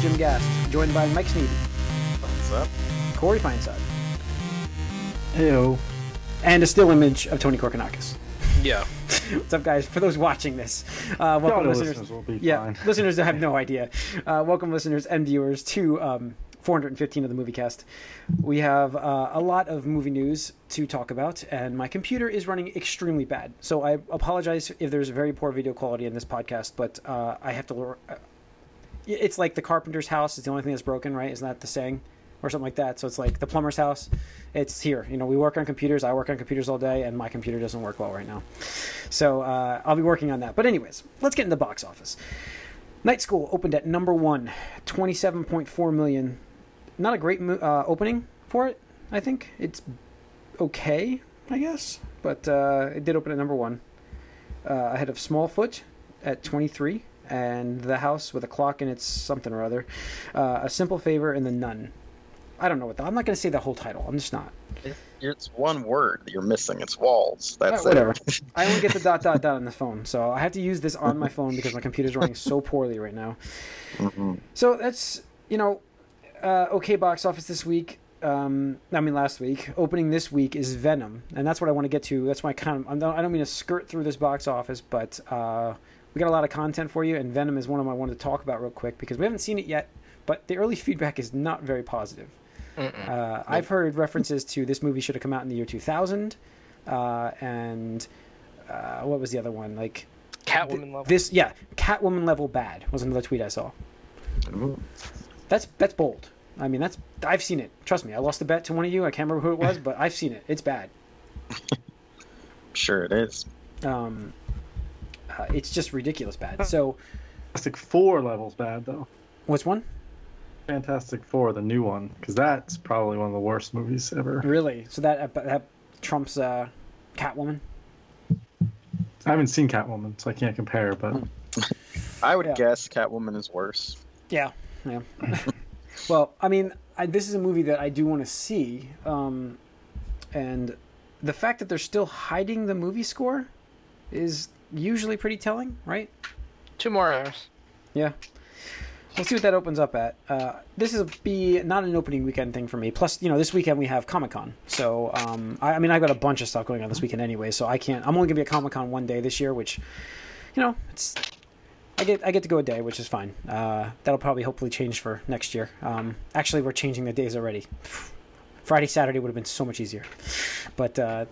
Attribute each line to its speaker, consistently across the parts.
Speaker 1: Jim Gast, joined by Mike Sneedy,
Speaker 2: What's up?
Speaker 1: Corey Feinside,
Speaker 3: Heyo.
Speaker 1: and a still image of Tony Korkanakis.
Speaker 2: Yeah.
Speaker 1: What's up, guys? For those watching this, uh, welcome,
Speaker 3: Y'all
Speaker 1: listeners.
Speaker 3: listeners will be
Speaker 1: yeah,
Speaker 3: fine.
Speaker 1: listeners have no idea. Uh, welcome, listeners and viewers, to um, 415 of the Movie Cast. We have uh, a lot of movie news to talk about, and my computer is running extremely bad. So I apologize if there's very poor video quality in this podcast, but uh, I have to. It's like the carpenter's house is the only thing that's broken, right? Isn't that the saying? Or something like that. So it's like the plumber's house. It's here. You know, we work on computers. I work on computers all day, and my computer doesn't work well right now. So uh, I'll be working on that. But anyways, let's get in the box office. Night School opened at number one, 27.4 million. Not a great uh, opening for it. I think it's okay, I guess, but uh, it did open at number one, uh, ahead of Smallfoot at 23, and The House with a Clock in It's something or other, uh, A Simple Favor, and The Nun. I don't know what the, I'm not going to say the whole title. I'm just not.
Speaker 2: It's one word that you're missing. It's walls. That's
Speaker 1: Uh, whatever.
Speaker 2: it.
Speaker 1: I only get the dot dot dot on the phone, so I have to use this on my phone because my computer's running so poorly right now.
Speaker 2: Mhm.
Speaker 1: So that's you know, uh, okay. Box office this week. Um, I mean, last week. Opening this week is Venom, and that's what I want to get to. That's my kind of. I'm not- I don't mean to skirt through this box office, but uh, we got a lot of content for you, and Venom is one of them I wanted to talk about real quick because we haven't seen it yet, but the early feedback is not very positive. Uh, I've heard references to this movie should have come out in the year 2000, uh, and uh, what was the other one? Like
Speaker 4: Catwoman
Speaker 1: th-
Speaker 4: level.
Speaker 1: this, yeah, Catwoman level bad was another tweet I saw.
Speaker 2: Ooh.
Speaker 1: That's that's bold. I mean, that's I've seen it. Trust me, I lost a bet to one of you. I can't remember who it was, but I've seen it. It's bad.
Speaker 2: Sure it is.
Speaker 1: Um, uh, it's just ridiculous bad. So,
Speaker 3: Fantastic Four levels bad though.
Speaker 1: what's one?
Speaker 3: Fantastic Four, the new one, because that's probably one of the worst movies ever.
Speaker 1: Really? So that uh, that trumps uh, Catwoman.
Speaker 3: I haven't seen Catwoman, so I can't compare. But
Speaker 2: I would
Speaker 1: Yeah.
Speaker 2: guess Catwoman is worse.
Speaker 1: Yeah, yeah. well, I mean, I, this is a movie that I do want to see, um, and the fact that they're still hiding the movie score is usually pretty telling, right?
Speaker 4: Two more hours.
Speaker 1: Yeah. We'll see what that opens up at. Uh, this is be not an opening weekend thing for me. Plus, you know, this weekend we have Comic Con, so um, I, I mean, I've got a bunch of stuff going on this weekend anyway. So I can't. I'm only gonna be at Comic Con one day this year, which, you know, it's. I get I get to go a day, which is fine. Uh, that'll probably hopefully change for next year. Um, actually, we're changing the days already. Friday, Saturday would have been so much easier, but. Uh,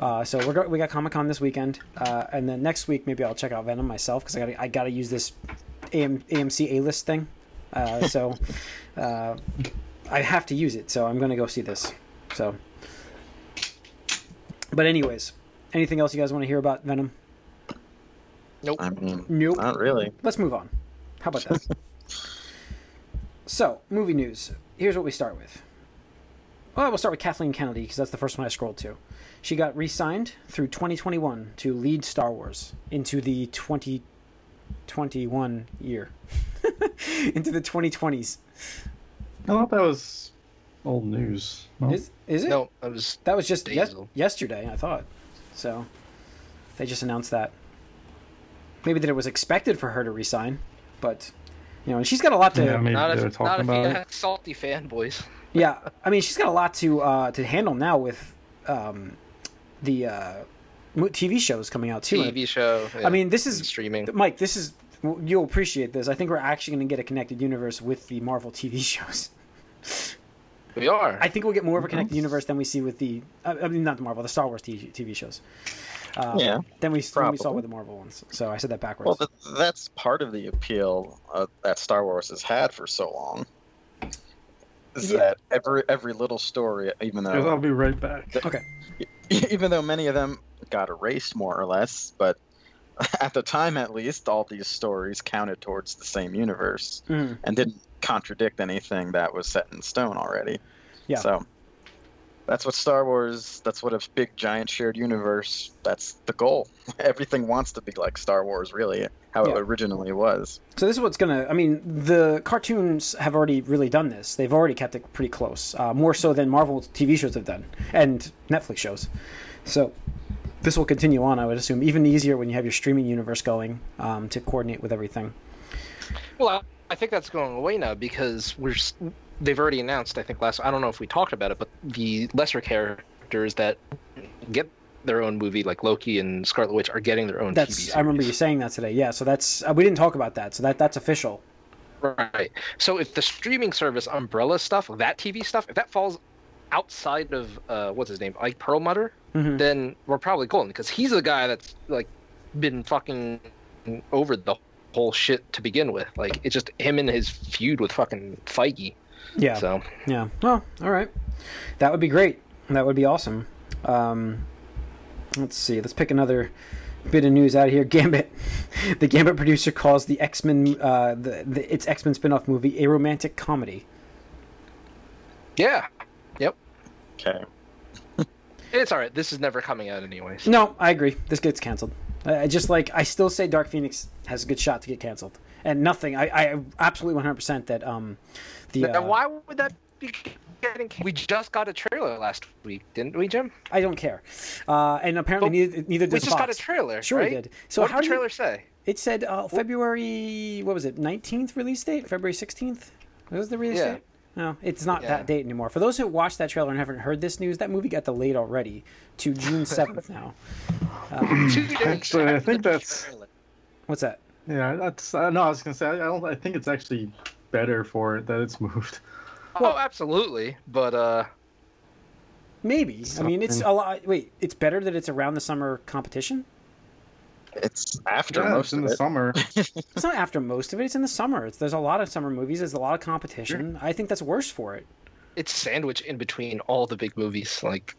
Speaker 1: uh, so we're go- we got Comic Con this weekend, uh, and then next week maybe I'll check out Venom myself because I got I got to use this AM, AMC A list thing. Uh, so uh, I have to use it, so I'm going to go see this. So, but anyways, anything else you guys want to hear about Venom?
Speaker 4: Nope.
Speaker 2: I mean,
Speaker 1: Nope.
Speaker 2: not really.
Speaker 1: Let's move on. How about that? so, movie news. Here's what we start with. Well, we'll start with Kathleen Kennedy because that's the first one I scrolled to. She got re-signed through 2021 to lead Star Wars into the 2021 year, into the 2020s.
Speaker 3: I thought that was old news. No?
Speaker 1: Is is it?
Speaker 4: No, that was
Speaker 1: That was just
Speaker 4: Days
Speaker 1: yes- yesterday, I thought. So they just announced that. Maybe that it was expected for her to resign, but you know, and she's got a lot to.
Speaker 3: yeah, maybe
Speaker 4: not
Speaker 3: they were
Speaker 4: if, not
Speaker 3: talking
Speaker 4: if you
Speaker 3: about it.
Speaker 4: got salty fanboys.
Speaker 1: Yeah, I mean, she's got a lot to uh, to handle now with um, the uh, TV shows coming out too.
Speaker 4: TV show.
Speaker 1: I mean, this is
Speaker 4: streaming.
Speaker 1: Mike. This is you'll appreciate this. I think we're actually going to get a connected universe with the Marvel TV shows.
Speaker 4: We are.
Speaker 1: I think we'll get more of a connected universe than we see with the. uh, I mean, not the Marvel, the Star Wars TV, TV shows. Um,
Speaker 2: Yeah,
Speaker 1: Than we, than we saw with the Marvel ones. So I said that backwards.
Speaker 2: Well, th- that's part of the appeal uh, that Star Wars has had for so long. Is
Speaker 1: Yeah.
Speaker 2: that every every little story, even
Speaker 3: though I'll be right back.
Speaker 1: okay.
Speaker 2: even though many of them got erased more or less, but at the time at least, all these stories counted towards the same universe
Speaker 1: Mhm.
Speaker 2: and didn't contradict anything that was set in stone already.
Speaker 1: Yeah.
Speaker 2: So that's what Star Wars. That's what a big giant shared universe. That's the goal. Everything wants to be like Star Wars, really, how
Speaker 1: Yeah.
Speaker 2: it originally was.
Speaker 1: So this is what's gonna. I mean, the cartoons have already really done this. They've already kept it pretty close, uh, more so than Marvel TV shows have done and Netflix shows. So this will continue on, I would assume, even easier when you have your streaming universe going um, to coordinate with everything.
Speaker 4: Well, I think that's going away now because we're they've already announced. I think last I don't know if we talked about it, but the lesser characters that get their own movie, like Loki and Scarlet Witch, are getting their own.
Speaker 1: That's. I remember you saying that today. Yeah, so that's uh, we didn't talk about that. So that that's official.
Speaker 4: Right. So if the streaming service umbrella stuff, that TV stuff, if that falls outside of uh, what's his name, Ike Perlmutter,
Speaker 1: Mhm.
Speaker 4: then we're probably golden because he's the guy that's like been fucking over the whole shit to begin with. Like it's just him and his feud with fucking Feige.
Speaker 1: Yeah.
Speaker 4: So
Speaker 1: Yeah. Well, all right. That would be great. That would be awesome. Um, let's see. Let's pick another bit of news out of here. Gambit. The Gambit producer calls the X Men, uh, the, the its X Men spin off movie a romantic comedy.
Speaker 4: yeah, Yep.
Speaker 2: Okay.
Speaker 4: it's all right. This is never coming out anyways.
Speaker 1: No, I agree. This gets canceled. I I just like I still say Dark Phoenix has a good shot to get canceled, and nothing. I, I absolutely one hundred percent that um, the
Speaker 4: Now,
Speaker 1: uh,
Speaker 4: why would that be getting? Canceled? We just got a trailer last week, didn't we, Jim?
Speaker 1: I don't care. Uh, and apparently
Speaker 4: But
Speaker 1: neither neither
Speaker 4: We
Speaker 1: does
Speaker 4: just got a
Speaker 1: Fox.
Speaker 4: trailer.
Speaker 1: Sure,
Speaker 4: right?
Speaker 1: we did. So
Speaker 4: what
Speaker 1: how
Speaker 4: did the
Speaker 1: do you-
Speaker 4: trailer say?
Speaker 1: It said uh, February. What was it? Nineteenth release date. February sixteenth. Was the release
Speaker 4: Yeah.
Speaker 1: date? No, it's not
Speaker 4: Yeah.
Speaker 1: that date anymore. For those who watched that trailer and haven't heard this news, that movie got delayed already to June seventh now. Um,
Speaker 3: Actually, I think that's-
Speaker 1: what's that?
Speaker 3: Yeah, that's. Uh, no, I was gonna say I, I don't. I think it's actually better for it that it's moved.
Speaker 4: Oh, absolutely. But uh,
Speaker 1: Maybe. I mean, it's a lot. Wait, it's better that it's around the summer competition.
Speaker 2: It's after
Speaker 3: Yeah,
Speaker 2: most
Speaker 3: it's in
Speaker 2: of
Speaker 3: the
Speaker 2: it.
Speaker 3: summer.
Speaker 1: It's not after most of it. It's in the summer. It's, there's a lot of summer movies. There's a lot of competition. I think that's worse for it.
Speaker 4: it's sandwiched in between all the big movies. Like,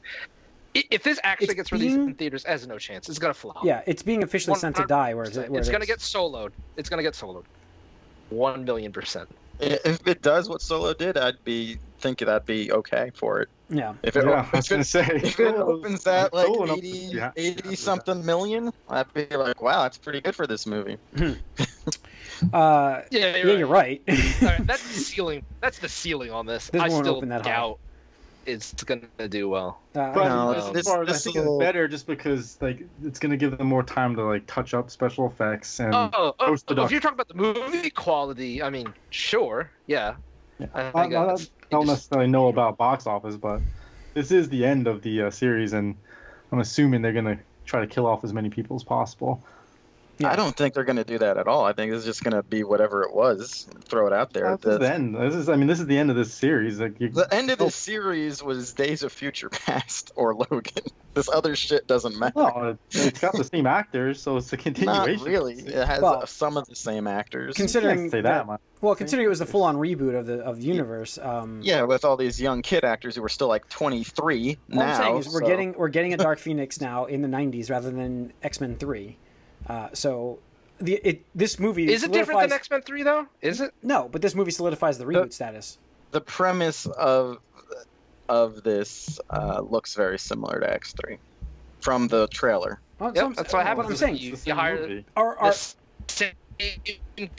Speaker 4: if this actually
Speaker 1: It's
Speaker 4: gets released
Speaker 1: being-
Speaker 4: in theaters, as no chance. It's gonna flop.
Speaker 1: Yeah, it's being officially sent to die. Where, it's,
Speaker 4: 100%.
Speaker 1: where
Speaker 4: it's
Speaker 1: it
Speaker 4: gonna get soloed. It's gonna get soloed. One million percent.
Speaker 2: If it does what Solo did, I'd be thinking that'd be okay for it.
Speaker 1: Yeah.
Speaker 2: If it,
Speaker 3: yeah, I was
Speaker 2: if it,
Speaker 3: say.
Speaker 2: if it opens that like
Speaker 3: Cool
Speaker 2: 80,
Speaker 3: be happy
Speaker 2: 80
Speaker 3: with
Speaker 2: something million, I'd be like, wow, that's pretty good for this movie.
Speaker 1: Uh,
Speaker 4: Yeah,
Speaker 1: yeah, you're right.
Speaker 4: All right, that's the ceiling. That's the ceiling on this.
Speaker 1: This
Speaker 4: I
Speaker 1: won't
Speaker 4: still
Speaker 1: open that high.
Speaker 4: doubt it's gonna do well.
Speaker 1: Uh,
Speaker 3: But
Speaker 2: No,
Speaker 3: this,
Speaker 2: this-
Speaker 3: this, part,
Speaker 2: this
Speaker 3: I think
Speaker 2: will-
Speaker 3: it's better just because like it's gonna give them more time to like touch up special effects and
Speaker 4: Oh, oh, oh,
Speaker 3: post-production.
Speaker 4: if you're talking about the movie quality, I mean, sure, yeah.
Speaker 3: Yeah.
Speaker 4: I,
Speaker 3: I, I
Speaker 4: that's-
Speaker 3: don't necessarily know about box office, but this is the end of the uh, series, and I'm assuming they're gonna try to kill off as many people as possible.
Speaker 1: Yeah.
Speaker 2: I don't think they're going to do that at all. I think it's just going to be whatever it was. Throw it out there.
Speaker 3: This is
Speaker 2: The,
Speaker 3: the end. This is, I mean, this is the end of this series. Like, you,
Speaker 2: the end of this series was Days of Future Past or Logan. This other shit doesn't matter.
Speaker 3: no, it, it's got the same actors, so it's a continuation.
Speaker 2: Not
Speaker 3: continuation.
Speaker 2: really. It has
Speaker 1: Well,
Speaker 2: some of the same actors.
Speaker 1: Considering
Speaker 3: say
Speaker 1: that-
Speaker 3: that much.
Speaker 1: well, considering it was a full-on reboot of the of the universe. Um,
Speaker 2: yeah, with all these young kid actors who were still like 23 now.
Speaker 1: I'm saying is we're
Speaker 2: so-
Speaker 1: getting we're getting a Dark Phoenix now in the '90s rather than X Men Three. Uh, so the it this movie
Speaker 4: Is it different than X Men Three though? Is it?
Speaker 1: No, but this movie solidifies the reboot status.
Speaker 2: the premise of of this uh, looks very similar to X3 from the trailer.
Speaker 1: Well,
Speaker 4: Yep,
Speaker 1: so I'm-
Speaker 4: that's what happens.
Speaker 1: I'm saying.
Speaker 4: You,
Speaker 3: It's the
Speaker 4: you
Speaker 3: same
Speaker 4: hire
Speaker 3: movie.
Speaker 1: Are, are,
Speaker 4: the same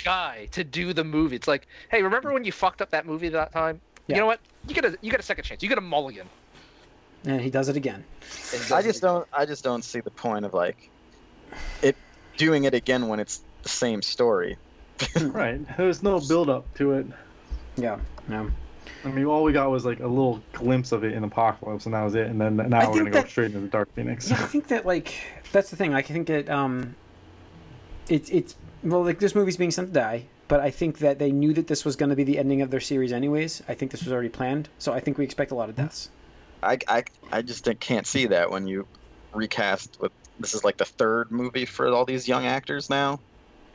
Speaker 4: guy to do the movie. It's like, hey, remember when you fucked up that movie that time?
Speaker 1: Yeah.
Speaker 4: You know what? You get a you get a second chance. You get a mulligan.
Speaker 1: and he does it again.
Speaker 4: And
Speaker 2: I just
Speaker 4: it-
Speaker 2: don't. I just don't see the point of like it doing it again when it's the same story.
Speaker 3: Right. There's no build up to it.
Speaker 1: Yeah, yeah.
Speaker 3: I mean, all we got was like a little glimpse of it in Apocalypse, and that was it. And then now
Speaker 1: I
Speaker 3: we're gonna go straight into the Dark Phoenix.
Speaker 1: Yeah, I think that like that's the thing. I think that um, it's it's well like this movie's being sent to die, but I think that they knew that this was going to be the ending of their series anyways. I think this was already planned, so I think we expect a lot of deaths.
Speaker 2: I, I, I just can't see that when you recast with this is like the third movie for all these young actors now.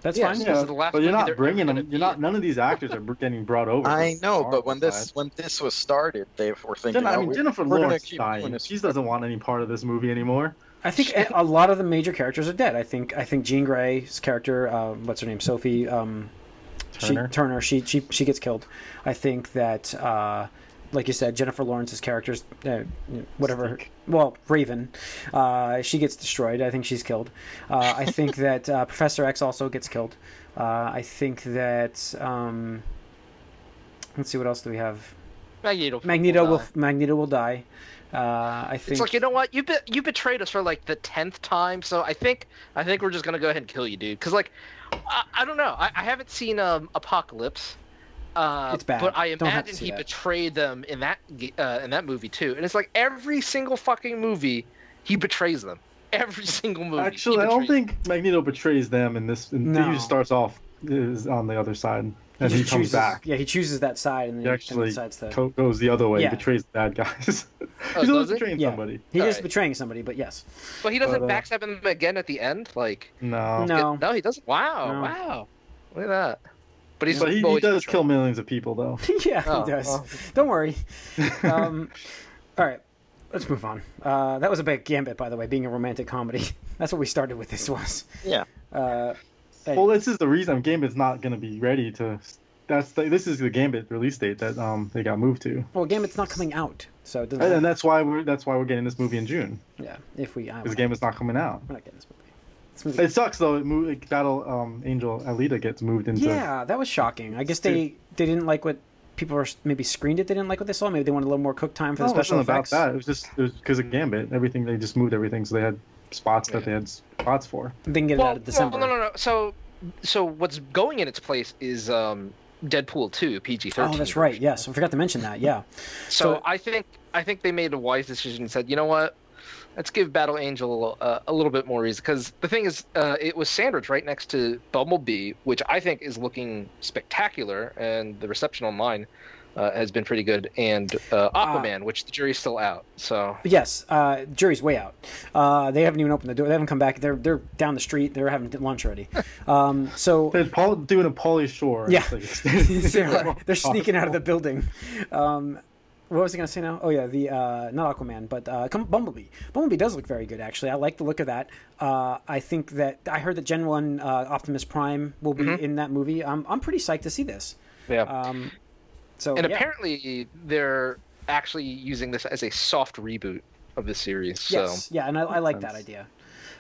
Speaker 1: That's
Speaker 4: Yeah,
Speaker 1: fine.
Speaker 4: This is the last
Speaker 3: but you're not bringing them. You're not. None of these actors are getting brought over.
Speaker 2: I know, but when
Speaker 3: Marvel
Speaker 2: this
Speaker 3: side.
Speaker 2: when this was started, they were thinking.
Speaker 3: Jen- I
Speaker 2: oh,
Speaker 3: mean,
Speaker 2: we-
Speaker 3: Jennifer
Speaker 2: we're gonna
Speaker 3: Lawrence
Speaker 2: keep doing
Speaker 3: dying.
Speaker 2: this
Speaker 3: She doesn't want any part of this movie anymore.
Speaker 1: I think a- a lot of the major characters are dead. I think I think Jean Grey's character, uh, what's her name, Sophie um,
Speaker 3: Turner.
Speaker 1: She, Turner, she she she gets killed. I think that, uh, like you said, Jennifer Lawrence's character's uh, whatever. Well, Raven, uh, she gets destroyed. I think she's killed. Uh, I think that uh, Professor X also gets killed. Uh, I think that. Um, let's see, what else do we have?
Speaker 4: Magneto.
Speaker 1: Magneto will
Speaker 4: die.
Speaker 1: Magneto will die. Uh, I think
Speaker 4: It's like you know what you be- you betrayed us for like the tenth time, so I think I think we're just gonna go ahead and kill you, dude. Because like I, I don't know, I, I haven't seen um Apocalypse. Uh,
Speaker 1: It's bad.
Speaker 4: But I
Speaker 1: Don't have to
Speaker 4: imagine he
Speaker 1: that.
Speaker 4: betrayed them in that uh, in that movie too. And it's like every single fucking movie, he betrays them. Every single movie.
Speaker 3: Actually, I don't
Speaker 4: betrays
Speaker 3: think Magneto betrays them in this. In,
Speaker 1: No.
Speaker 3: He just starts off is on the other side, and he,
Speaker 1: just
Speaker 3: comes
Speaker 1: chooses,
Speaker 3: back.
Speaker 1: Yeah, he chooses that side and then
Speaker 3: He
Speaker 1: he
Speaker 3: actually
Speaker 1: decides to.
Speaker 3: co- goes the other way,
Speaker 1: Yeah.
Speaker 3: betrays the bad guys.
Speaker 4: Oh,
Speaker 3: He's always
Speaker 4: he?
Speaker 3: betraying
Speaker 1: Yeah.
Speaker 3: somebody.
Speaker 1: He is
Speaker 4: Alright.
Speaker 1: betraying somebody, but yes.
Speaker 4: But he doesn't
Speaker 3: But, uh,
Speaker 4: backstab them again at the end. Like
Speaker 3: No.
Speaker 1: No.
Speaker 4: no, he doesn't. Wow,
Speaker 1: No.
Speaker 4: wow, look at that. But he's
Speaker 3: But he, he does
Speaker 4: betraying.
Speaker 3: kill millions of people, though.
Speaker 1: yeah,
Speaker 4: Oh,
Speaker 1: he does.
Speaker 4: well.
Speaker 1: Don't worry. Um, all right, let's move on. Uh, that was a big gambit, by the way, being a romantic comedy. That's what we started with. This was.
Speaker 2: Yeah.
Speaker 1: Uh, hey,
Speaker 3: Well, this is the reason Gambit's not going to be ready to. That's the, this is the Gambit release date that um they got moved to,
Speaker 1: well, Gambit's not coming out, so it doesn't.
Speaker 3: and, and that's why we're that's why we're getting this movie in June
Speaker 1: yeah, if we. I,
Speaker 3: because
Speaker 1: we're,
Speaker 3: Gambit's not coming out.
Speaker 1: We're not getting this movie. This movie.
Speaker 3: It sucks though. It moved, like, Battle um Angel Alita gets moved into.
Speaker 1: Yeah, that was shocking. I guess they they didn't like what people were maybe screened it. They didn't like what they saw. Maybe they wanted a little more cook time for
Speaker 3: No,
Speaker 1: the
Speaker 3: it
Speaker 1: special
Speaker 3: wasn't about that. It was just it was because of Gambit. Everything they just moved everything, so they had spots that
Speaker 4: Yeah.
Speaker 3: they had spots for.
Speaker 1: They can get it out of December.
Speaker 4: Well, no, no, no. So, so what's going in its place is um, Deadpool 2, PG-13.
Speaker 1: Oh, that's right. Yes, I forgot to mention that. Yeah.
Speaker 4: So,
Speaker 1: So-
Speaker 4: I think I think they made a wise decision and said, you know what, let's give Battle Angel uh, a little bit more reason. Because the thing is, uh, it was sandwiched right next to Bumblebee, which I think is looking spectacular, and the reception online uh, has been pretty good. And uh,
Speaker 1: Ah.
Speaker 4: Aquaman, which the jury's still out. So
Speaker 1: Yes, uh, jury's way out. Uh, they haven't even opened the door. They haven't come back. They're they're down the street. They're having lunch already. Um, so
Speaker 3: They're Paul, doing a Pauly Shore.
Speaker 1: Yeah.
Speaker 3: Like-
Speaker 1: they're, they're sneaking out of the building. Um, what was I going to say now? Oh yeah, the uh, not Aquaman, but uh, Bumblebee. Bumblebee does look very good actually. I like the look of that. Uh, I think that I heard that Gen One uh, Optimus Prime will be
Speaker 4: Mhm.
Speaker 1: in that movie. I'm I'm pretty psyched to see this.
Speaker 4: yeah.
Speaker 1: Um, so
Speaker 4: and
Speaker 1: yeah.
Speaker 4: apparently they're actually using this as a soft reboot of the series. So
Speaker 1: Yes, yeah, and I, I like that idea.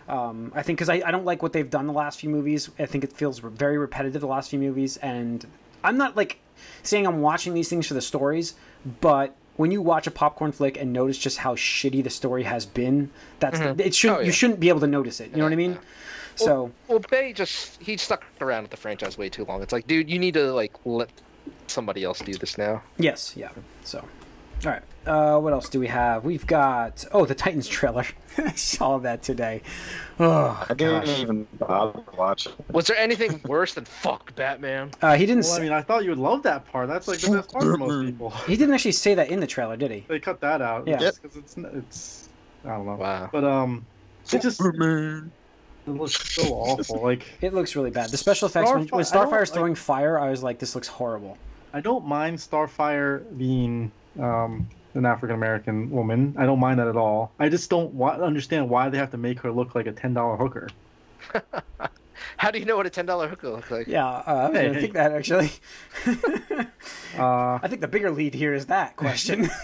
Speaker 1: Um, I think because I, I don't like what they've done the last few movies. I think it feels very repetitive the last few movies, and I'm not like saying I'm watching these things for the stories, but when you watch a popcorn flick and notice just how shitty the story has been, that's the, it should
Speaker 4: Oh, yeah.
Speaker 1: you shouldn't be able to notice it. You know what I mean? So
Speaker 4: Well, Bay just he stuck around with the franchise way too long. It's like, dude, you need to like let somebody else do this now.
Speaker 1: yes, yeah. So all right, uh, what else do we have? We've got oh the Titans trailer. I saw that today. Oh
Speaker 2: I didn't
Speaker 1: gosh,
Speaker 2: even bother watching.
Speaker 4: Was there anything worse than fuck Batman?
Speaker 1: uh, he didn't.
Speaker 3: Well, I mean, I thought you would love that part. That's like the best part for most people.
Speaker 1: he didn't actually say that in the trailer, did he?
Speaker 3: They cut that out.
Speaker 1: Yeah.
Speaker 3: just 'cause it's it's I don't know.
Speaker 4: Wow.
Speaker 3: But um, it just it looks so awful. Like
Speaker 1: It looks really bad. The special effects when,
Speaker 3: Starfi-
Speaker 1: when
Speaker 3: I don't like-
Speaker 1: throwing fire, I was like, this looks horrible.
Speaker 3: I don't mind Starfire being um an African American woman. I don't mind that at all. I just don't wa- understand why they have to make her look like a ten dollar hooker.
Speaker 4: How do you know what a ten dollar hooker looks like?
Speaker 1: Yeah, uh, I was
Speaker 3: Hey,
Speaker 1: gonna
Speaker 3: hey.
Speaker 1: think that actually.
Speaker 3: Uh,
Speaker 1: I think the bigger lead here is that question.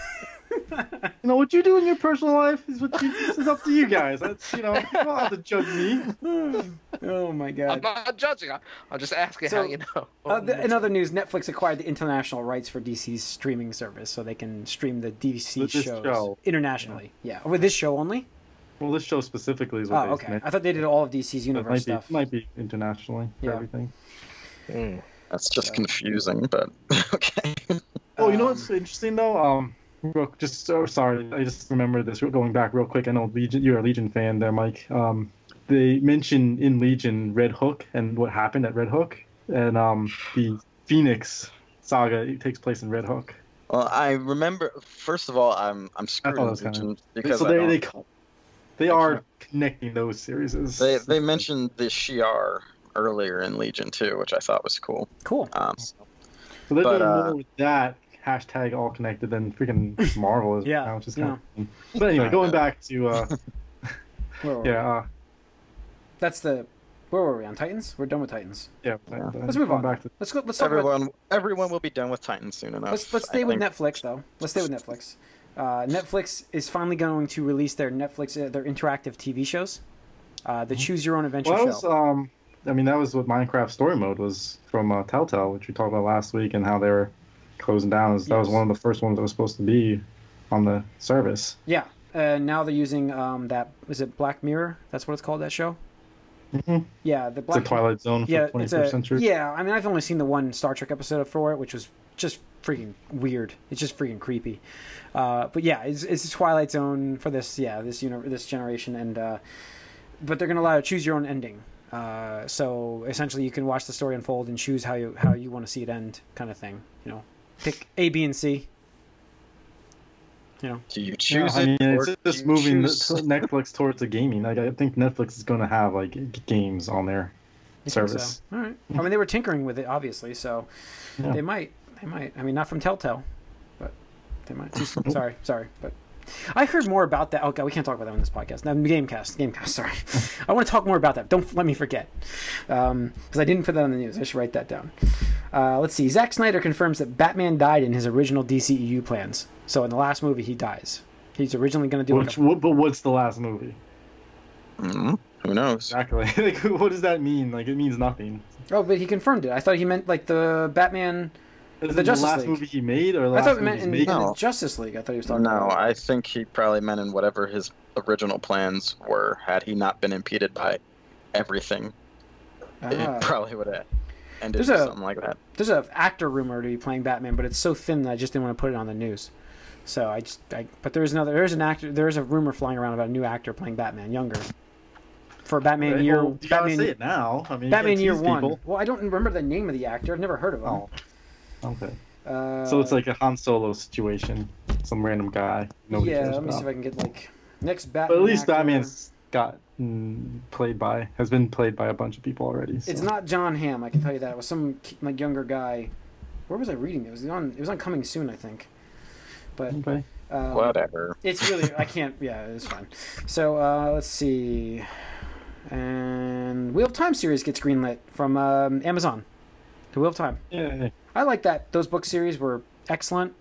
Speaker 3: you know what you do in your personal life is what you, this is up to you guys. That's you know you don't have to judge me.
Speaker 1: oh my god!
Speaker 4: I'm not judging. I- I'm just asking
Speaker 1: So,
Speaker 4: how you know.
Speaker 1: Uh, th- in other news, Netflix acquired the international rights for DC's streaming service, so they can stream the DC shows
Speaker 3: show.
Speaker 1: internationally. Yeah. with this show only.
Speaker 3: Well, this show specifically is what
Speaker 1: Oh, okay.
Speaker 3: meant.
Speaker 1: I thought they did all of DC's
Speaker 3: So it
Speaker 1: universe
Speaker 3: might
Speaker 1: stuff.
Speaker 3: be might be internationally for
Speaker 1: Yeah.
Speaker 3: everything.
Speaker 4: Mm.
Speaker 2: That's just
Speaker 1: So-
Speaker 2: confusing, but okay.
Speaker 3: Oh, you know
Speaker 1: Um,
Speaker 3: what's interesting though? Um, real, just so sorry, I just remembered this. Going back real quick, I know Legion, you're a Legion fan there, Mike. Um, they mention in Legion Red Hook and what happened at Red Hook, and um, the Phoenix saga it takes place in Red Hook.
Speaker 2: Well, I remember. First of all, I'm I'm screwed
Speaker 3: thought
Speaker 2: in
Speaker 3: it kinda-
Speaker 2: because
Speaker 3: so they they they are connecting those series.
Speaker 2: they they mentioned the Shi'ar earlier in Legion too, which I thought was cool.
Speaker 1: Cool.
Speaker 2: Um,
Speaker 3: so they're
Speaker 2: but,
Speaker 3: doing
Speaker 2: uh,
Speaker 3: more with that hashtag all connected than freaking Marvel is
Speaker 1: Yeah,
Speaker 3: now, which is
Speaker 1: yeah.
Speaker 3: kind of. But anyway, going back to uh,
Speaker 1: Where were we?
Speaker 3: yeah. Uh,
Speaker 1: That's the. Where were we on Titans? We're done with Titans.
Speaker 3: Yeah.
Speaker 2: Yeah.
Speaker 1: Let's move on.
Speaker 3: Back to,
Speaker 1: Let's go. Let's talk about
Speaker 2: everyone everyone will be done with Titans soon enough.
Speaker 1: Let's let's
Speaker 2: I
Speaker 1: stay with
Speaker 2: think.
Speaker 1: Netflix though. Let's stay with Netflix. Uh, Netflix is finally going to release their Netflix uh, their interactive TV shows, uh, the Choose Your Own Adventure
Speaker 3: well, that was,
Speaker 1: show.
Speaker 3: um, I mean, that was what Minecraft Story Mode was from uh, Telltale, which we talked about last week, and how they were closing down. That was one of the first ones that was supposed to be on the service.
Speaker 1: Yeah. Uh, now they're using um, that. Is it Black Mirror? That's what it's called. That show.
Speaker 3: Mm-hmm.
Speaker 1: Yeah, the
Speaker 3: It's
Speaker 1: Black.
Speaker 3: a Twilight Zone for
Speaker 1: yeah, it's a.
Speaker 3: century.
Speaker 1: Yeah, I mean, I've only seen the one Star Trek episode for it, which was just freaking weird. It's just freaking creepy. Uh, but yeah, it's, it's a Twilight Zone for this. Yeah, this uni- this generation, and uh, but they're gonna allow you to choose your own ending. Uh, so essentially, you can watch the story unfold and choose how you how you want to see it end, kind of thing. You know, pick A, B, and C. You know,
Speaker 2: Do you
Speaker 3: Yeah,
Speaker 2: choose
Speaker 3: I mean,
Speaker 2: it?
Speaker 3: it's just moving
Speaker 2: choose-
Speaker 3: Netflix towards the gaming. Like I think Netflix is going to have like games on their
Speaker 1: You
Speaker 3: service.
Speaker 1: So? All right. I mean, they were tinkering with it, obviously, so
Speaker 3: Yeah.
Speaker 1: they might. They might. I mean, not from Telltale, but they might. sorry, sorry, but I heard more about that. Oh god, we can't talk about that on this podcast. No, Gamecast, Gamecast. Sorry, I want to talk more about that. Don't let me forget, um, because I didn't put that on the news. I should write that down. Uh, let's see. Zack Snyder confirms that Batman died in his original DCEU plans. So in the last movie, he dies. He's originally going to do like
Speaker 3: Which,
Speaker 1: a,
Speaker 3: what, but what's the last movie?
Speaker 2: Mhm. Who knows?
Speaker 3: Exactly. like, what does that mean? Like, it means nothing.
Speaker 1: oh, but he confirmed it. I thought he meant like the Batman.
Speaker 3: Is
Speaker 1: The
Speaker 3: it
Speaker 1: Justice
Speaker 3: the last
Speaker 1: League.
Speaker 3: movie he made, or the
Speaker 1: I thought it
Speaker 3: movie
Speaker 1: meant
Speaker 3: he's
Speaker 1: in,
Speaker 3: made?
Speaker 1: in the
Speaker 2: No.
Speaker 1: Justice League. I thought he was talking
Speaker 2: No,
Speaker 1: about.
Speaker 2: I think he probably meant in whatever his original plans were. Had he not been impeded by everything,
Speaker 1: Ah.
Speaker 2: it probably would have ended
Speaker 1: There's
Speaker 2: with
Speaker 1: a-
Speaker 2: something like that.
Speaker 1: There's an actor rumor to be playing Batman, but it's so thin that I just didn't want to put it on the news. So I just, I, but there's another, there's an actor, there's a rumor flying around about a new actor playing Batman, younger, for Batman
Speaker 3: Right,
Speaker 1: year,
Speaker 3: well, you gotta
Speaker 1: Batman,
Speaker 3: say it now. I mean, you
Speaker 1: Batman
Speaker 3: can't
Speaker 1: year one.
Speaker 3: people.
Speaker 1: Well, I don't remember the name of the actor. I've never heard of him.
Speaker 3: Oh, okay.
Speaker 1: Uh,
Speaker 3: So it's like a Han Solo situation. Some random guy. Nobody
Speaker 1: yeah. Let me see if I can get like next Batman.
Speaker 3: But at least
Speaker 1: actor.
Speaker 3: Batman's got played by has been played by a bunch of people already. So.
Speaker 1: It's not Jon Hamm. I can tell you that. It was some like younger guy. Where was I reading? It was on. It was on Coming Soon, I think. But
Speaker 3: Okay.
Speaker 1: um,
Speaker 2: Whatever.
Speaker 1: It's really I can't. Yeah, it's fine. So uh, let's see. And Wheel of Time series gets greenlit from um, Amazon. The Wheel of Time.
Speaker 3: Yeah.
Speaker 1: I like that. Those book series were excellent.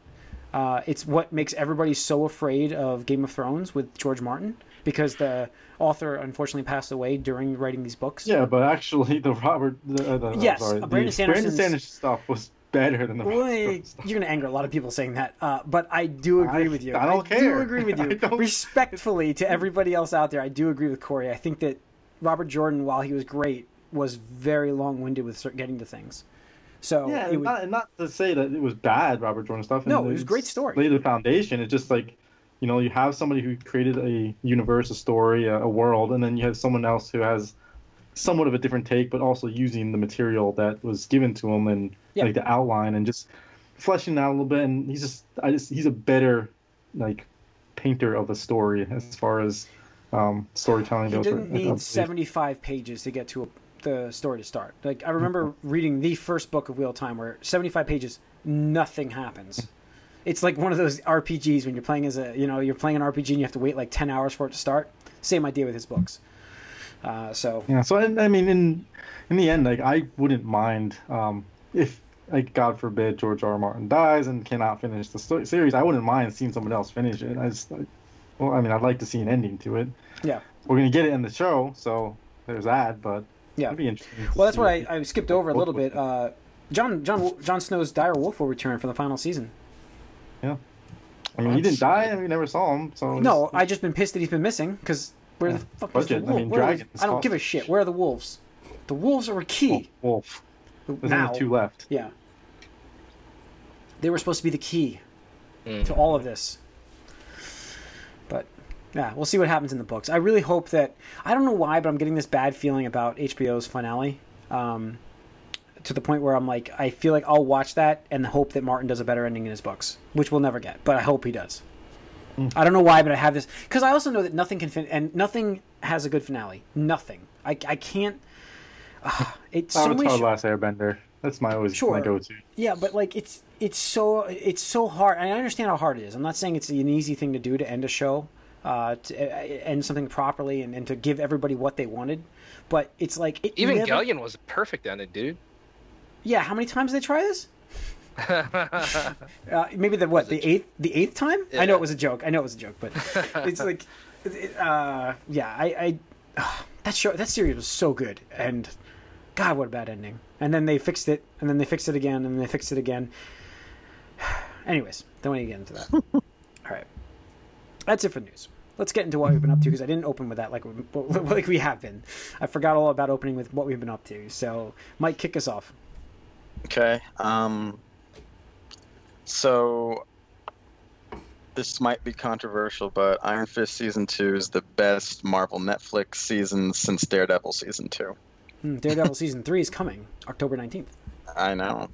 Speaker 1: Uh, it's what makes everybody so afraid of Game of Thrones with George Martin because the author unfortunately passed away during writing these books.
Speaker 3: Yeah, but actually, the Robert, the, uh, the
Speaker 1: Yes,
Speaker 3: sorry,
Speaker 1: uh,
Speaker 3: the
Speaker 1: Brandon
Speaker 3: Sanderson stuff was better than the stuff.
Speaker 1: you're gonna anger a lot of people saying that, uh, but I do agree
Speaker 3: I-
Speaker 1: with you.
Speaker 3: I don't
Speaker 1: do
Speaker 3: care.
Speaker 1: Do agree with you. Respectfully to everybody else out there, I do agree with Corey. I think that Robert Jordan, while he was great, was very long-winded with getting to things. So
Speaker 3: Yeah, and
Speaker 1: would,
Speaker 3: not, and not to say that it was bad, Robert Jordan stuff.
Speaker 1: No, it was a great story.
Speaker 3: Laid the foundation. It's just like, you know, you have somebody who created a universe, a story, a, a world, and then you have someone else who has somewhat of a different take, but also using the material that was given to him and
Speaker 1: Yeah.
Speaker 3: like the outline and just fleshing out a little bit. And he's just, I just, he's a better like painter of a story as far as um, storytelling
Speaker 1: he
Speaker 3: goes. for-
Speaker 1: didn't
Speaker 3: I
Speaker 1: need 75 pages to get to a, the story to start. Like I remember reading the first book of Wheel of Time, where 75 pages, nothing happens. It's like one of those RPGs when you're playing as a, you know, you're playing an RPG and you have to wait like 10 hours for it to start. Same idea with his books. Uh, so
Speaker 3: Yeah, so I, I mean, in in the end, like I wouldn't mind um, if, like, God forbid, George R. R. Martin dies and cannot finish the sto- series. I wouldn't mind seeing someone else finish it. I just, like, well, I mean, I'd like to see an ending to it.
Speaker 1: Yeah.
Speaker 3: we're gonna get it in the show, so there's that. But
Speaker 1: Yeah.
Speaker 3: it'd be interesting.
Speaker 1: Well, that's what I, I skipped over a little bit. Uh, Jon Jon Jon Snow's dire wolf will return for the final season.
Speaker 3: I mean, he didn't die, and we never saw him. So
Speaker 1: No, I just been pissed that he's been missing because where
Speaker 3: Yeah.
Speaker 1: the fuck was the
Speaker 3: Budget, I
Speaker 1: wolf?
Speaker 3: mean,
Speaker 1: Where are I don't give a shit. Where are the wolves? The wolves are key.
Speaker 3: Wolf. There's
Speaker 1: now,
Speaker 3: only two left.
Speaker 1: yeah, they were supposed to be the key
Speaker 4: Mm.
Speaker 1: to all of this. But yeah, we'll see what happens in the books. I really hope that I don't know why, but I'm getting this bad feeling about HBO's finale. Um, to the point where I'm like, I feel like I'll watch that and hope that Martin does a better ending in his books, which we'll never get, but I hope he does. I don't know why, but I have this because I also know that nothing can fin- and nothing has a good finale. Nothing. I, I can't. Uh, it's so many.
Speaker 3: Avatar:
Speaker 1: sh-
Speaker 3: Last Airbender. That's my always
Speaker 1: Sure.
Speaker 3: my go-to.
Speaker 1: yeah, but like it's it's so it's so hard. And I understand how hard it is. I'm not saying it's an easy thing to do to end a show, uh, to uh, end something properly and, and to give everybody what they wanted. But it's like it
Speaker 4: Even
Speaker 1: never,
Speaker 4: Gallion was a perfect ending, dude.
Speaker 1: Yeah, how many times did they try this? Uh, maybe the what the eighth the eighth time? I know it was a joke. I know it was a joke, but it's like, it- uh, yeah, I, I that show that series was so good, and God, what a bad ending. And then they fixed it, and then they fixed it again, and then they fixed it again. Anyways, don't want to get into that. All right. that's it for news. Let's get into what we've been up to because I didn't open with that like we, like we have been. I forgot all about opening with what we've been up to. So, Mike, kick us off.
Speaker 2: Okay. Um. So this might be controversial, but Iron Fist season two is the best Marvel Netflix season since Daredevil season two.
Speaker 1: Hmm, Daredevil season three is coming October nineteenth.
Speaker 2: I know.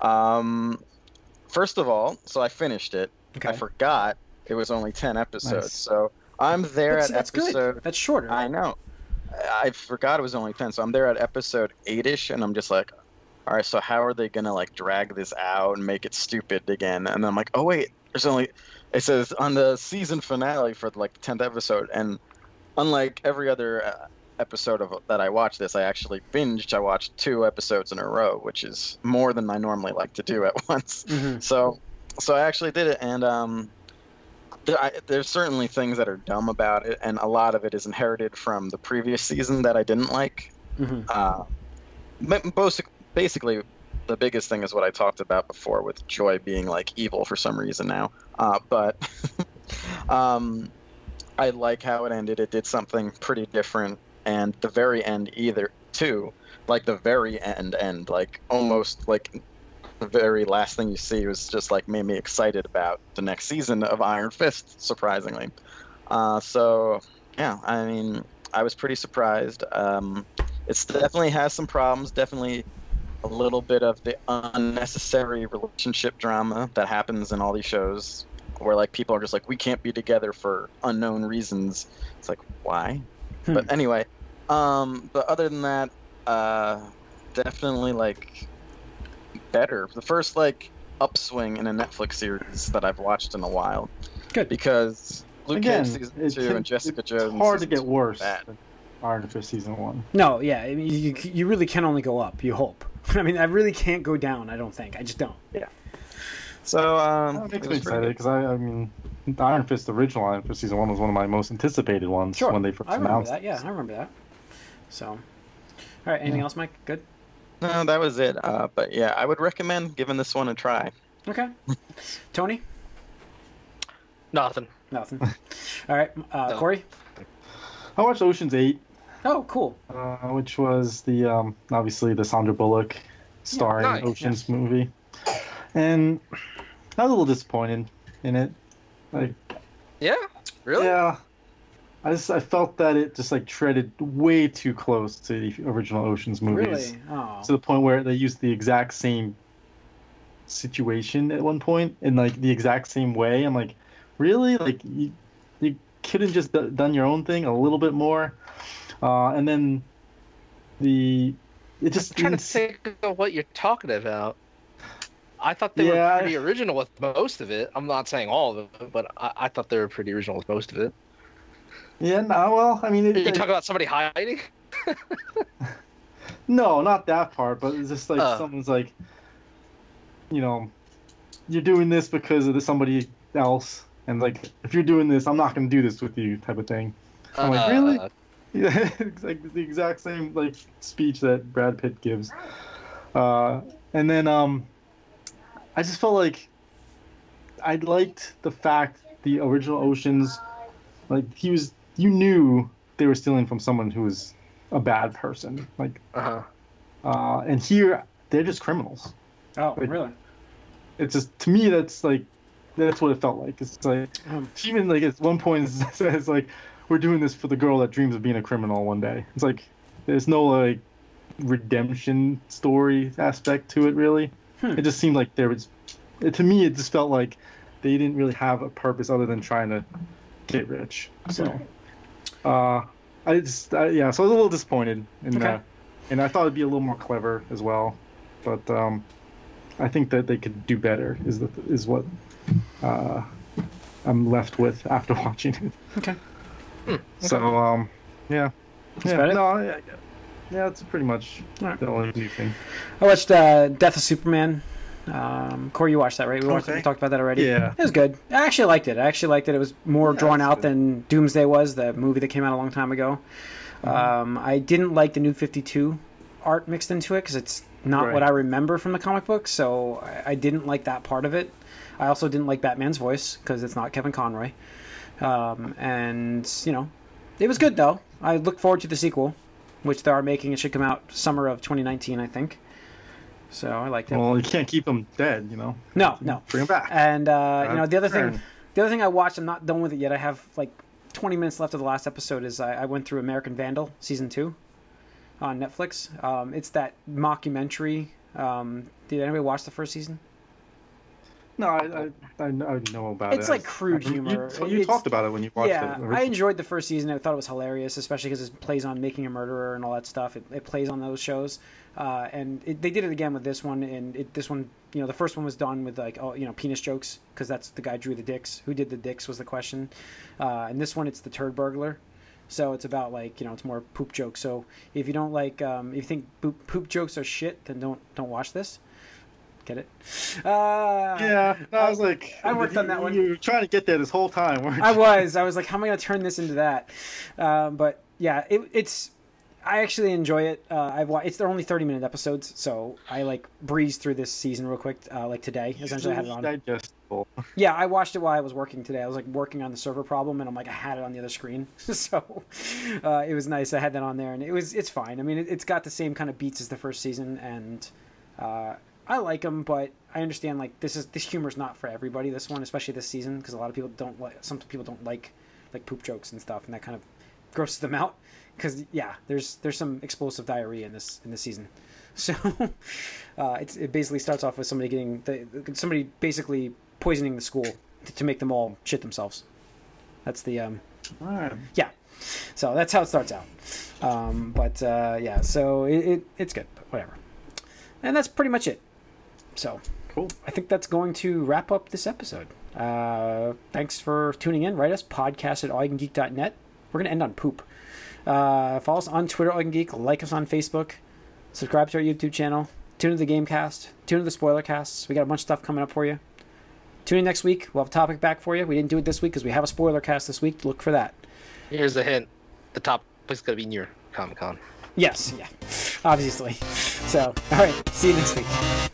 Speaker 2: Um, first of all, so I finished it.
Speaker 1: Okay,
Speaker 2: I forgot it was only ten episodes,
Speaker 3: Nice.
Speaker 2: so I'm there
Speaker 1: that's,
Speaker 2: at
Speaker 1: that's
Speaker 2: episode.
Speaker 1: good. That's shorter.
Speaker 2: I know. I forgot it was only ten, so I'm there at episode eight-ish, and I'm just like, all right, so how are they gonna like drag this out and make it stupid again? And I'm like, oh wait, there's only. It says on the season finale for like the tenth episode, and unlike every other uh, episode of that I watched this, I actually binged. I watched two episodes in a row, which is more than I normally like to do at once.
Speaker 1: Mhm.
Speaker 2: So, so I actually did it, and um, there, I, there's certainly things that are dumb about it, and a lot of it is inherited from the previous season that I didn't like.
Speaker 1: Mhm.
Speaker 2: Uh, but basic, basically, the biggest thing is what I talked about before with Joy being like evil for some reason now. Uh, but um, I like how it ended. It did something pretty different, and the very end either too, like the very end end, like almost like the very last thing you see was just like made me excited about the next season of Iron Fist. Surprisingly, uh, so yeah, I mean, I was pretty surprised. Um, it's definitely has some problems. Definitely a little bit of the unnecessary relationship drama that happens in all these shows, where like people are just like, we can't be together for unknown reasons. It's like, why?
Speaker 1: Hmm.
Speaker 2: But anyway, um, but other than that, uh, definitely like better. The first like upswing in a Netflix series that I've watched in a while
Speaker 1: Good.
Speaker 2: because Luke
Speaker 3: Again,
Speaker 2: Cage season
Speaker 3: it
Speaker 2: two
Speaker 3: can-
Speaker 2: and Jessica
Speaker 3: it's
Speaker 2: Jones.
Speaker 3: hard to get worse.
Speaker 2: bad.
Speaker 3: than Iron Fist season one.
Speaker 1: No, yeah, I mean, you, you really can only go up. You hope. I mean, I really can't go down. I don't think. I just don't. Yeah.
Speaker 2: So um,
Speaker 3: That makes me excited because I, I mean, the Iron Fist, the original Iron Fist season one was one of my most anticipated ones
Speaker 1: Sure.
Speaker 3: when they first
Speaker 1: I remember
Speaker 3: announced.
Speaker 1: that. Yeah, I remember that. So, all right. Anything
Speaker 3: Yeah.
Speaker 1: else, Mike? Good.
Speaker 2: No, that was it. Uh, but yeah, I would recommend giving this one a try.
Speaker 1: Okay. Tony.
Speaker 4: Nothing.
Speaker 1: Nothing. All right. Uh,
Speaker 4: No.
Speaker 1: Corey.
Speaker 3: I watched Ocean's Eight,
Speaker 1: Oh, cool.
Speaker 3: uh, which was the um, obviously the Sandra Bullock starring
Speaker 4: nice.
Speaker 3: Ocean's movie, and I was a little disappointed in it. Like,
Speaker 4: Yeah. Really?
Speaker 3: yeah, I just I felt that it just like treaded way too close to the original Ocean's movies.
Speaker 1: Really? Oh.
Speaker 3: to the point where they used the exact same situation at one point in like the exact same way. I'm like, really? Like you, you couldn't just d- done your own thing a little bit more. Uh, and then the it just
Speaker 4: I'm trying to think of what you're talking about. I thought they
Speaker 3: Yeah,
Speaker 4: were pretty original with most of it. I'm not saying all of it, but I, I thought they were pretty original with most of it.
Speaker 3: yeah, no, well, I mean, it,
Speaker 4: Are you talking about somebody hiding?
Speaker 3: no, not that part, but it's just like
Speaker 4: Oh.
Speaker 3: someone's like, you know, you're doing this because of somebody else, and like if you're doing this, I'm not gonna do this with you, type of thing. I'm like, really? Yeah, it's like the exact same like speech that Brad Pitt gives. Uh, and then um, I just felt like I liked the fact the original Oceans, like he was, you knew they were stealing from someone who was a bad person, like,
Speaker 4: Uh-huh.
Speaker 3: uh, and here they're just criminals.
Speaker 1: Oh,
Speaker 3: like-
Speaker 1: really?
Speaker 3: It's just to me that's like that's what it felt like. It's like
Speaker 1: Um,
Speaker 3: even like at one point it says like we're doing this for the girl that dreams of being a criminal one day. It's like there's no like redemption story aspect to it really.
Speaker 1: Hmm.
Speaker 3: It just seemed like there was it, to me it just felt like they didn't really have a purpose other than trying to get rich. So uh I just I, yeah, so I was a little disappointed in
Speaker 1: Okay.
Speaker 3: that. And I thought it'd be a little more clever as well. But um I think that they could do better is the is what uh I'm left with after watching it.
Speaker 1: okay.
Speaker 3: So um, yeah,
Speaker 1: That's
Speaker 3: yeah,
Speaker 1: about it?
Speaker 3: no, yeah, yeah, that's pretty much
Speaker 1: Alright.
Speaker 3: the only new thing.
Speaker 1: I watched uh, Death of Superman. Um, Corey, you watched that, right? We, watched, we talked about that already.
Speaker 3: Yeah.
Speaker 1: It was good. I actually liked it. I actually liked it. It was more
Speaker 3: Yeah,
Speaker 1: drawn
Speaker 3: it's
Speaker 1: out
Speaker 3: good.
Speaker 1: than Doomsday was, the movie that came out a long time ago.
Speaker 3: Mm-hmm.
Speaker 1: Um, I didn't like the New 52 art mixed into it because it's not
Speaker 3: Right.
Speaker 1: what I remember from the comic book, so I, I didn't like that part of it. I also didn't like Batman's voice because it's not Kevin Conroy. Um, and you know, it was good though. I look forward to the sequel, which they are making. It should come out summer of 2019, I think. So I like it.
Speaker 3: Well, you can't keep them dead, you know.
Speaker 1: no, no.
Speaker 3: Bring them back.
Speaker 1: And uh, you know, the other thing, the other thing I watched, I'm not done with it yet. I have like 20 minutes left of the last episode. Is I, I went through American Vandal season two on Netflix. Um, it's that mockumentary. Um, did anybody watch the first season?
Speaker 3: No, I, I, I know I about it.
Speaker 1: It's like crude
Speaker 3: You-
Speaker 1: humor.
Speaker 3: You, you talked about it when you watched
Speaker 1: yeah,
Speaker 3: it.
Speaker 1: I enjoyed the first season. I thought it was hilarious, especially because it plays on making a murderer and all that stuff. It, it plays on those shows, uh, and it, they did it again with this one. And it, this one, you know, the first one was done with like, oh, you know, penis jokes because that's the guy drew the dicks. Who did the dicks was the question. Uh, and this one, it's the turd burglar. So it's about like you know, it's more poop jokes. So if you don't like, um, if you think poop, poop jokes are shit, then don't don't watch this. Get it? Uh,
Speaker 3: Yeah, I was like,
Speaker 1: I worked on that one.
Speaker 3: You were trying to get there this whole time. weren't
Speaker 1: I was. I was like, how am I going to turn this into that? Um, but yeah, it, it's. I actually enjoy it. Uh, I've wa- it's they're only thirty minute episodes, so I like breezed through this season real quick. Uh, like today, essentially, I had it on.
Speaker 3: digestible.
Speaker 1: Yeah, I watched it while I was working today. I was like working on the server problem, and I'm like, I had it on the other screen, so uh, it was nice. I had that on there, and it was it's fine. I mean, it, it's got the same kind of beats as the first season, and uh, I like them, but I understand like this is this humor's not for everybody. This one, especially this season, because a lot of people don't like. Some people don't like like poop jokes and stuff, and that kind of grosses them out. Because yeah, there's there's some explosive diarrhea in this in this season. So uh, it's, it basically starts off with somebody getting the, somebody basically poisoning the school to, to make them all shit themselves. That's the um,
Speaker 3: right.
Speaker 1: so that's how it starts out. Um, but uh, yeah, so it, it it's good, but whatever. And that's pretty much it. So
Speaker 3: Cool.
Speaker 1: I think that's going to wrap up this episode. Uh, thanks for tuning in. Write us podcast at allyoucangeek.net. We're gonna end on poop. Uh, follow us on Twitter, All Geek. Like us on Facebook. Subscribe to our YouTube channel. Tune into the Gamecast. Tune into the spoiler casts. We got a bunch of stuff coming up for you. Tune in next week. We'll have a topic back for you. We didn't do it this week because we have a spoiler cast this week. Look for that.
Speaker 4: Here's a hint: the top is gonna be near Comic Con.
Speaker 1: Yes, yeah, obviously. So, all right. See you next week.